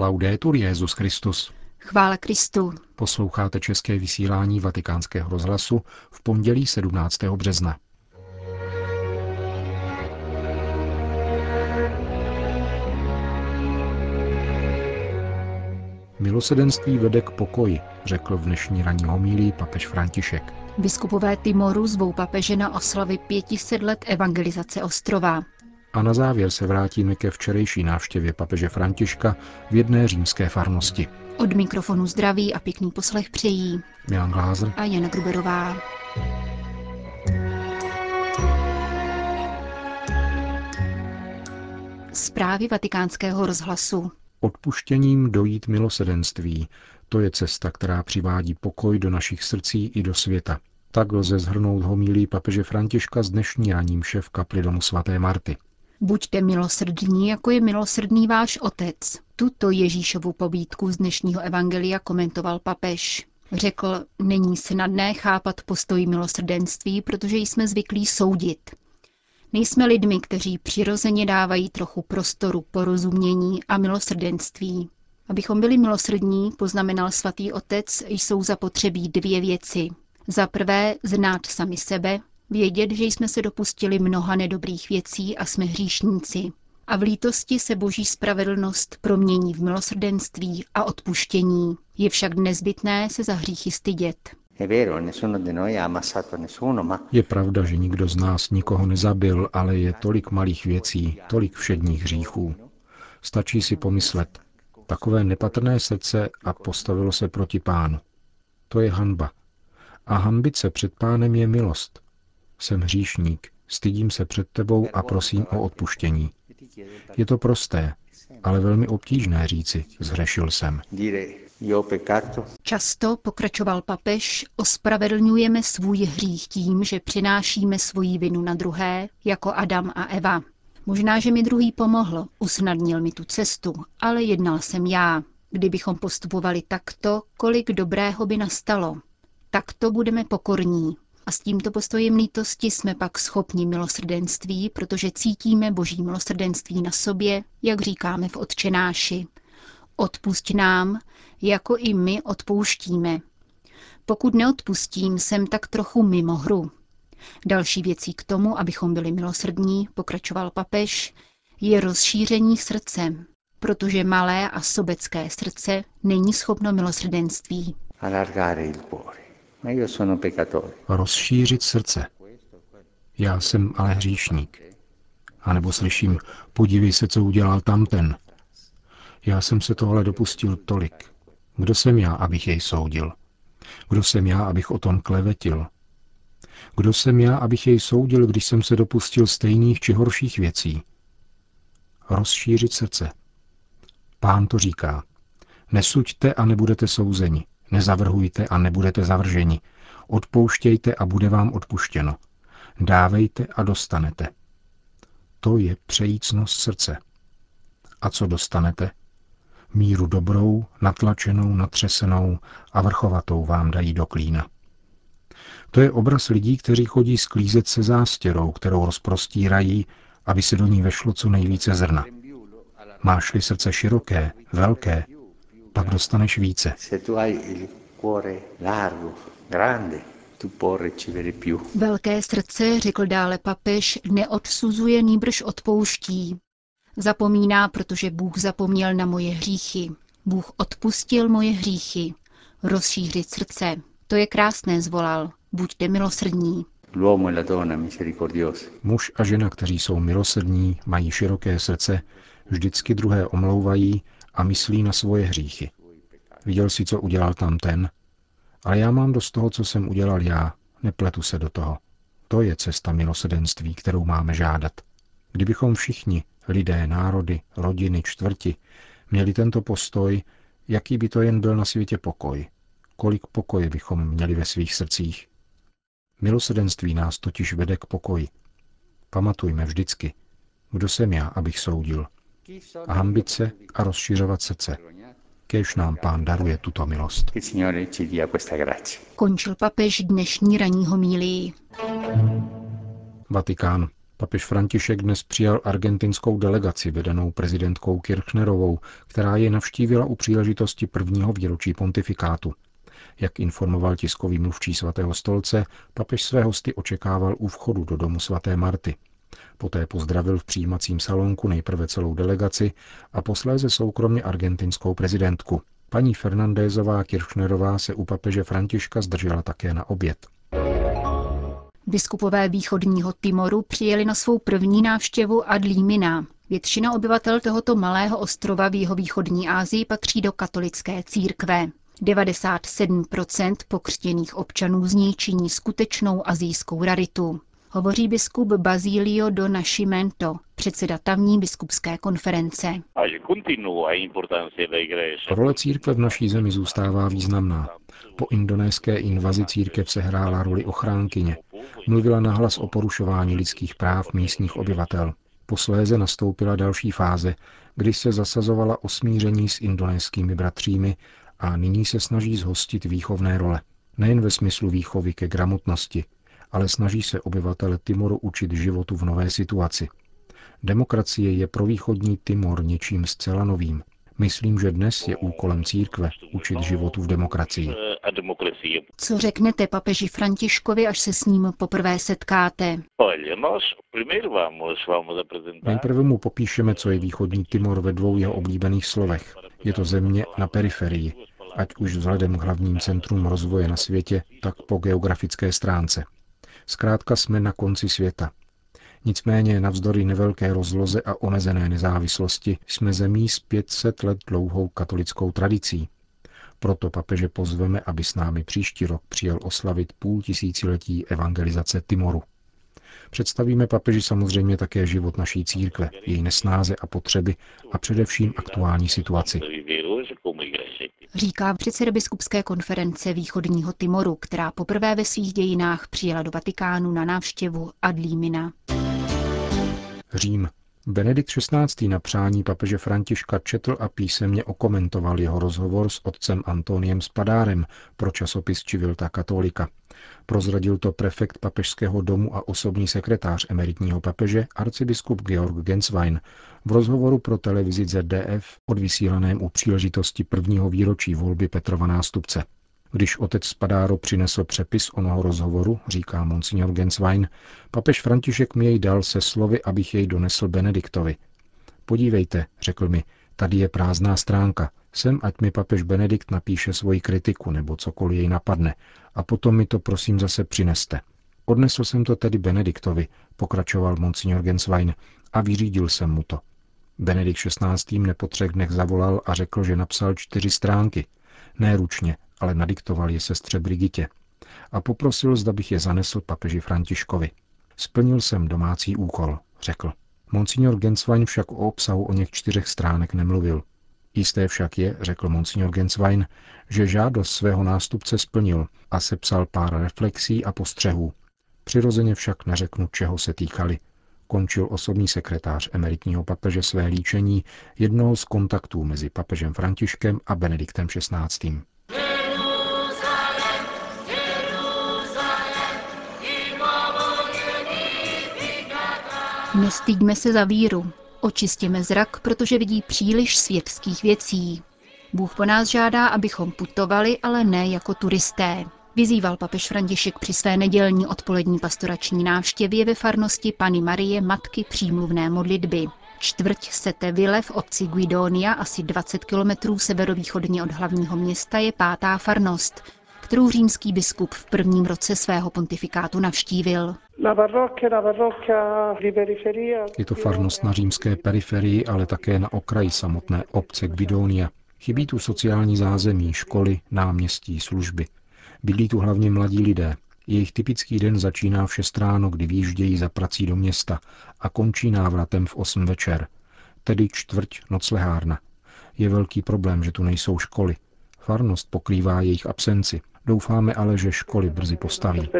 Laudetur Jezus Christus. Chvála Kristu. Posloucháte české vysílání Vatikánského rozhlasu v pondělí 17. března. Milosedenství vede k pokoji, řekl v dnešní ranní homílí papež František. Biskupové Timoru zvou papeže na oslavy 500 let evangelizace ostrova. A na závěr se vrátíme ke včerejší návštěvě papeže Františka v jedné římské farnosti. Od mikrofonu zdraví a pěkný poslech přejí Milan Glázer a Jana Gruberová. Zprávy vatikánského rozhlasu. Odpuštěním dojít milosedenství. To je cesta, která přivádí pokoj do našich srdcí i do světa. Tak lze zhrnout homílí papeže Františka z dnešní raním šéf kapli domu svaté Marty. Buďte milosrdní, jako je milosrdný váš otec. Tuto Ježíšovu pobídku z dnešního evangelia komentoval papež. Řekl, není snadné chápat postoj milosrdenství, protože jsme zvyklí soudit. Nejsme lidmi, kteří přirozeně dávají trochu prostoru porozumění a milosrdenství. Abychom byli milosrdní, poznamenal svatý otec, jsou zapotřebí dvě věci. Za prvé znát sami sebe, vědět, že jsme se dopustili mnoha nedobrých věcí a jsme hříšníci. A v lítosti se boží spravedlnost promění v milosrdenství a odpuštění. Je však nezbytné se za hříchy stydět. Je pravda, že nikdo z nás nikoho nezabil, ale je tolik malých věcí, tolik všedních hříchů. Stačí si pomyslet. Takové nepatrné srdce a postavilo se proti pánu. To je hanba. A hanbit se před pánem je milost. Jsem hříšník, stydím se před tebou a prosím o odpuštění. Je to prosté, ale velmi obtížné říci, zhřešil jsem. Často, pokračoval papež, ospravedlňujeme svůj hřích tím, že přinášíme svoji vinu na druhé, jako Adam a Eva. Možná, že mi druhý pomohl, usnadnil mi tu cestu, ale jednal jsem já. Kdybychom postupovali takto, kolik dobrého by nastalo. Takto budeme pokorní. A s tímto postojem lítosti jsme pak schopni milosrdenství, protože cítíme boží milosrdenství na sobě, jak říkáme v Otčenáši. Odpusť nám, jako i my odpouštíme. Pokud neodpustím, jsem tak trochu mimo hru. Další věcí k tomu, abychom byli milosrdní, pokračoval papež, je rozšíření srdce, protože malé a sobecké srdce není schopno milosrdenství. Rozšířit srdce. Já jsem ale hříšník. A nebo slyším, podívej se, co udělal tamten. Já jsem se tohle dopustil tolik. Kdo jsem já, abych jej soudil? Kdo jsem já, abych o tom klevetil? Kdo jsem já, abych jej soudil, když jsem se dopustil stejných či horších věcí? Rozšířit srdce. Pán to říká. Nesuďte a nebudete souzeni. Nezavrhujte a nebudete zavrženi. Odpouštějte a bude vám odpuštěno. Dávejte a dostanete. To je přejícnost srdce. A co dostanete? Míru dobrou, natlačenou, natřesenou a vrchovatou vám dají do klína. To je obraz lidí, kteří chodí sklízet se zástěrou, kterou rozprostírají, aby se do ní vešlo co nejvíce zrna. Máš-li srdce široké, velké, pak dostaneš více. Velké srdce, řekl dále papež, neodsuzuje, nýbrž odpouští. Zapomíná, protože Bůh zapomněl na moje hříchy. Bůh odpustil moje hříchy. Rozšířit srdce. To je krásné, zvolal. Buďte milosrdní. Muž a žena, kteří jsou milosrdní, mají široké srdce, vždycky druhé omlouvají a myslí na svoje hříchy. Viděl si, co udělal tam ten, ale já mám dost toho, co jsem udělal já, nepletu se do toho. To je cesta milosedenství, kterou máme žádat. Kdybychom všichni, lidé, národy, rodiny, čtvrti, měli tento postoj, jaký by to jen byl na světě pokoj. Kolik pokoje bychom měli ve svých srdcích. Milosedenství nás totiž vede k pokoji. Pamatujme vždycky, kdo jsem já, abych soudil. A hambit se a rozšiřovat srdce. Kéž nám pán daruje tuto milost. Končil papež dnešní ranní homílii. Vatikán. Papež František dnes přijal argentinskou delegaci vedenou prezidentkou Kirchnerovou, která je navštívila u příležitosti prvního výročí pontifikátu. Jak informoval tiskový mluvčí svatého stolce, papež své hosty očekával u vchodu do domu svaté Marty. Poté pozdravil v přijímacím salonku nejprve celou delegaci a posléze soukromně argentinskou prezidentku. Paní Fernandézová Kirchnerová se u papeže Františka zdržela také na oběd. Biskupové východního Timoru přijeli na svou první návštěvu Adlímina. Většina obyvatel tohoto malého ostrova v jeho východní Asii patří do katolické církve. 97% pokřtěných občanů z ní činí skutečnou azijskou raritu. Hovoří biskup Basilio do Nascimento, předseda tamní biskupské konference. Role církve v naší zemi zůstává významná. Po indonéské invazi církev sehrála roli ochránkyně. Mluvila nahlas o porušování lidských práv místních obyvatel. Posléze nastoupila další fáze, kdy se zasazovala o smíření s indonéskými bratřími a nyní se snaží zhostit výchovné role. Nejen ve smyslu výchovy ke gramotnosti, ale snaží se obyvatele Timoru učit životu v nové situaci. Demokracie je pro východní Timor něčím zcela novým. Myslím, že dnes je úkolem církve učit životu v demokracii. Co řeknete papeži Františkovi, až se s ním poprvé setkáte? Nejprve mu popíšeme, co je východní Timor ve dvou jeho oblíbených slovech. Je to země na periferii, ať už vzhledem k hlavním centrům rozvoje na světě, tak po geografické stránce. Zkrátka jsme na konci světa. Nicméně navzdory nevelké rozloze a omezené nezávislosti jsme zemí s 500 let dlouhou katolickou tradicí. Proto papeže pozveme, aby s námi příští rok přijel oslavit půl tisíciletí evangelizace Timoru. Představíme papeži samozřejmě také život naší církve, její nesnáze a potřeby a především aktuální situaci. Říká předseda biskupské konference východního Timoru, která poprvé ve svých dějinách přijela do Vatikánu na návštěvu Adlímina. Řím. Benedikt XVI. na přání papeže Františka četl a písemně okomentoval jeho rozhovor s otcem Antoniem Spadárem pro časopis Civilta Katolika. Prozradil to prefekt papežského domu a osobní sekretář emeritního papeže arcibiskup Georg Genswein v rozhovoru pro televizi ZDF odvysílaném u příležitosti prvního výročí volby Petrova nástupce. Když otec Spadáro přinesl přepis onoho rozhovoru, říká monsignor Genswein, papež František mi jej dal se slovy, abych jej donesl Benediktovi. Podívejte, řekl mi, tady je prázdná stránka, sem ať mi papež Benedikt napíše svoji kritiku nebo cokoliv jej napadne a potom mi to prosím zase přineste. Odnesl jsem to tedy Benediktovi, pokračoval monsignor Genswein, a vyřídil jsem mu to. Benedikt XVI. nepo třech dnech zavolal a řekl, že napsal čtyři stránky. Ne ručně, ale nadiktoval je sestře Brigitě. A poprosil, zda bych je zanesl papeži Františkovi. Splnil jsem domácí úkol, řekl. Monsignor Genswein však o obsahu o něch čtyřech stránek nemluvil. Jisté však je, řekl monsignor Genswein, že žádost svého nástupce splnil a sepsal pár reflexí a postřehů. Přirozeně však neřeknu, čeho se týkali. Končil osobní sekretář emeritního papeže své líčení jednoho z kontaktů mezi papežem Františkem a Benediktem XVI. Nestýďme se za víru. Očistíme zrak, protože vidí příliš světských věcí. Bůh po nás žádá, abychom putovali, ale ne jako turisté. Vyzýval papež František při své nedělní odpolední pastorační návštěvě ve farnosti Pany Marie Matky přímluvné modlitby. Čtvrť Seteville v obci Guidonia, asi 20 kilometrů severovýchodně od hlavního města, je pátá farnost, kterou římský biskup v prvním roce svého pontifikátu navštívil. Je to farnost na římské periferii, ale také na okraji samotné obce Gvidonia. Chybí tu sociální zázemí, školy, náměstí, služby. Bydlí tu hlavně mladí lidé. Jejich typický den začíná v 6 ráno, kdy výjíždějí za prací do města a končí návratem v 8 večer, tedy čtvrť noclehárna. Je velký problém, že tu nejsou školy. Farnost pokrývá jejich absenci. Doufáme ale, že školy brzy postaví.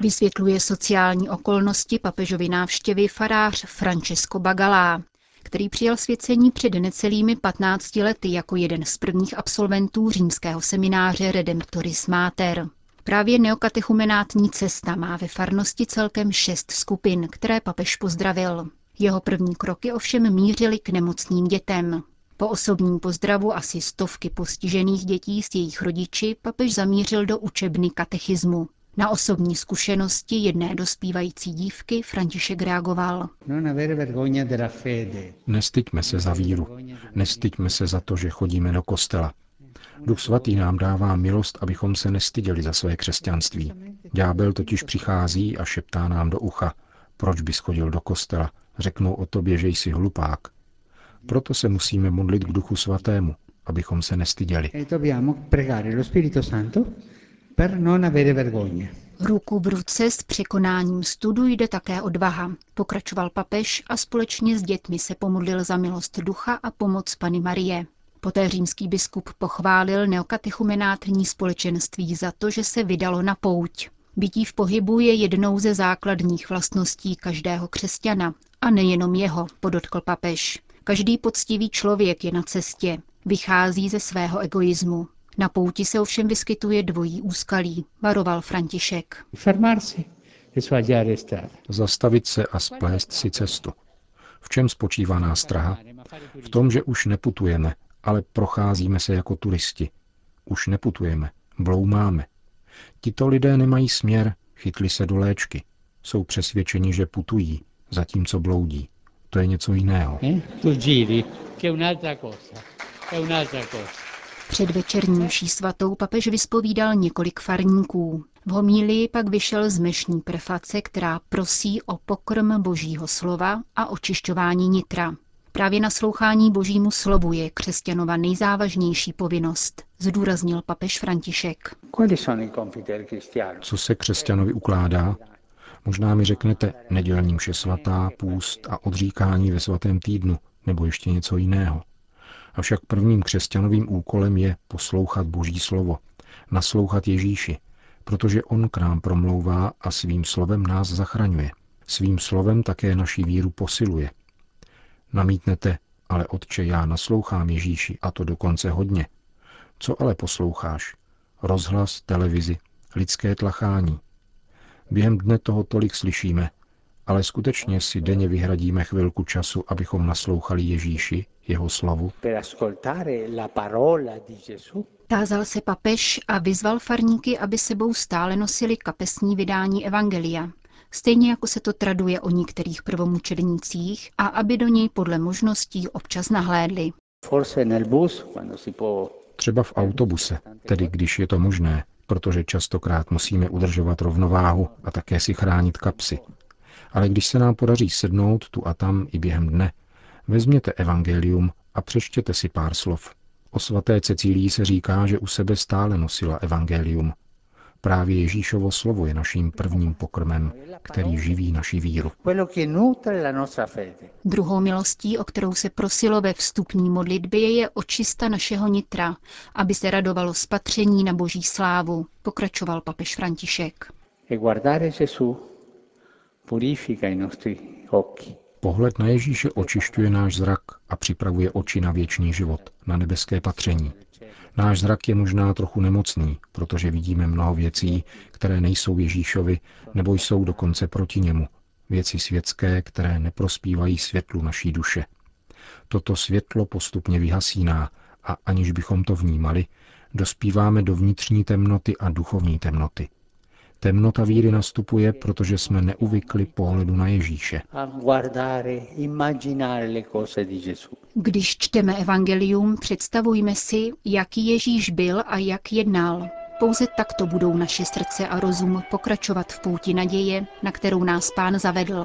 Vysvětluje sociální okolnosti papežovy návštěvy farář Francesco Bagalá, který přijal svěcení před necelými 15 lety jako jeden z prvních absolventů římského semináře Redemptoris Mater. Právě neokatechumenátní cesta má ve farnosti celkem šest skupin, které papež pozdravil. Jeho první kroky ovšem mířily k nemocným dětem. Po osobním pozdravu asi stovky postižených dětí s jejich rodiči papež zamířil do učebny katechismu. Na osobní zkušenosti jedné dospívající dívky František reagoval. Nestyďme se za víru, nestyďme se za to, že chodíme do kostela. Duch svatý nám dává milost, abychom se nestyděli za své křesťanství. Ďábel totiž přichází a šeptá nám do ucha, proč bys chodil do kostela, řeknou o tobě, že jsi hlupák. Proto se musíme modlit k Duchu Svatému, abychom se nestyděli. Ruku v ruce s překonáním studu jde také odvaha, pokračoval papež a společně s dětmi se pomodlil za milost ducha a pomoc Pany Marie. Poté římský biskup pochválil neokatechumenátní společenství za to, že se vydalo na pouť. Bytí v pohybu je jednou ze základních vlastností každého křesťana a nejenom jeho, podotkl papež. Každý poctivý člověk je na cestě, vychází ze svého egoismu. Na pouti se ovšem vyskytuje dvojí úskalí, varoval František. Zastavit se a splést si cestu. V čem spočívá nástraha? V tom, že už neputujeme, ale procházíme se jako turisti. Už neputujeme, bloumáme. Tito lidé nemají směr, chytli se do léčky. Jsou přesvědčeni, že putují, zatímco bloudí. To je něco jiného. Eh? Před večerní mší svatou papež vyspovídal několik farníků. V homílii pak vyšel z mešní preface, která prosí o pokrm božího slova a očišťování nitra. Právě naslouchání božímu slovu je křesťanova nejzávažnější povinnost, zdůraznil papež František. Co se křesťanovi ukládá? Možná mi řeknete nedělní mše svatá, půst a odříkání ve svatém týdnu, nebo ještě něco jiného. Avšak prvním křesťanovým úkolem je poslouchat Boží slovo, naslouchat Ježíši, protože On k nám promlouvá a svým slovem nás zachraňuje. Svým slovem také naši víru posiluje. Namítnete, ale otče, já naslouchám Ježíši a to dokonce hodně. Co ale posloucháš? Rozhlas, televizi, lidské tlachání. Během dne toho tolik slyšíme, ale skutečně si denně vyhradíme chvilku času, abychom naslouchali Ježíši, jeho slovu? Tázal se papež a vyzval farníky, aby sebou stále nosili kapesní vydání Evangelia, stejně jako se to traduje o některých prvomučednících a aby do něj podle možností občas nahlédli. Třeba v autobuse, tedy když je to možné, protože častokrát musíme udržovat rovnováhu a také si chránit kapsy. Ale když se nám podaří sednout tu a tam i během dne, vezměte evangelium a přečtěte si pár slov. O svaté Cecílii se říká, že u sebe stále nosila evangelium. Právě Ježíšovo slovo je naším prvním pokrmem, který živí naši víru. Druhou milostí, o kterou se prosilo ve vstupní modlitbě, je očista našeho nitra, aby se radovalo spatření na boží slávu, pokračoval papež František. E Pohled na Ježíše očišťuje náš zrak a připravuje oči na věčný život, na nebeské patření. Náš zrak je možná trochu nemocný, protože vidíme mnoho věcí, které nejsou Ježíšovi nebo jsou dokonce proti němu. Věci světské, které neprospívají světlu naší duše. Toto světlo postupně vyhasíná a aniž bychom to vnímali, dospíváme do vnitřní temnoty a duchovní temnoty. Temnota víry nastupuje, protože jsme neuvykli pohledu na Ježíše. Když čteme evangelium, představujme si, jaký Ježíš byl a jak jednal. Pouze takto budou naše srdce a rozum pokračovat v pouti naděje, na kterou nás Pán zavedl.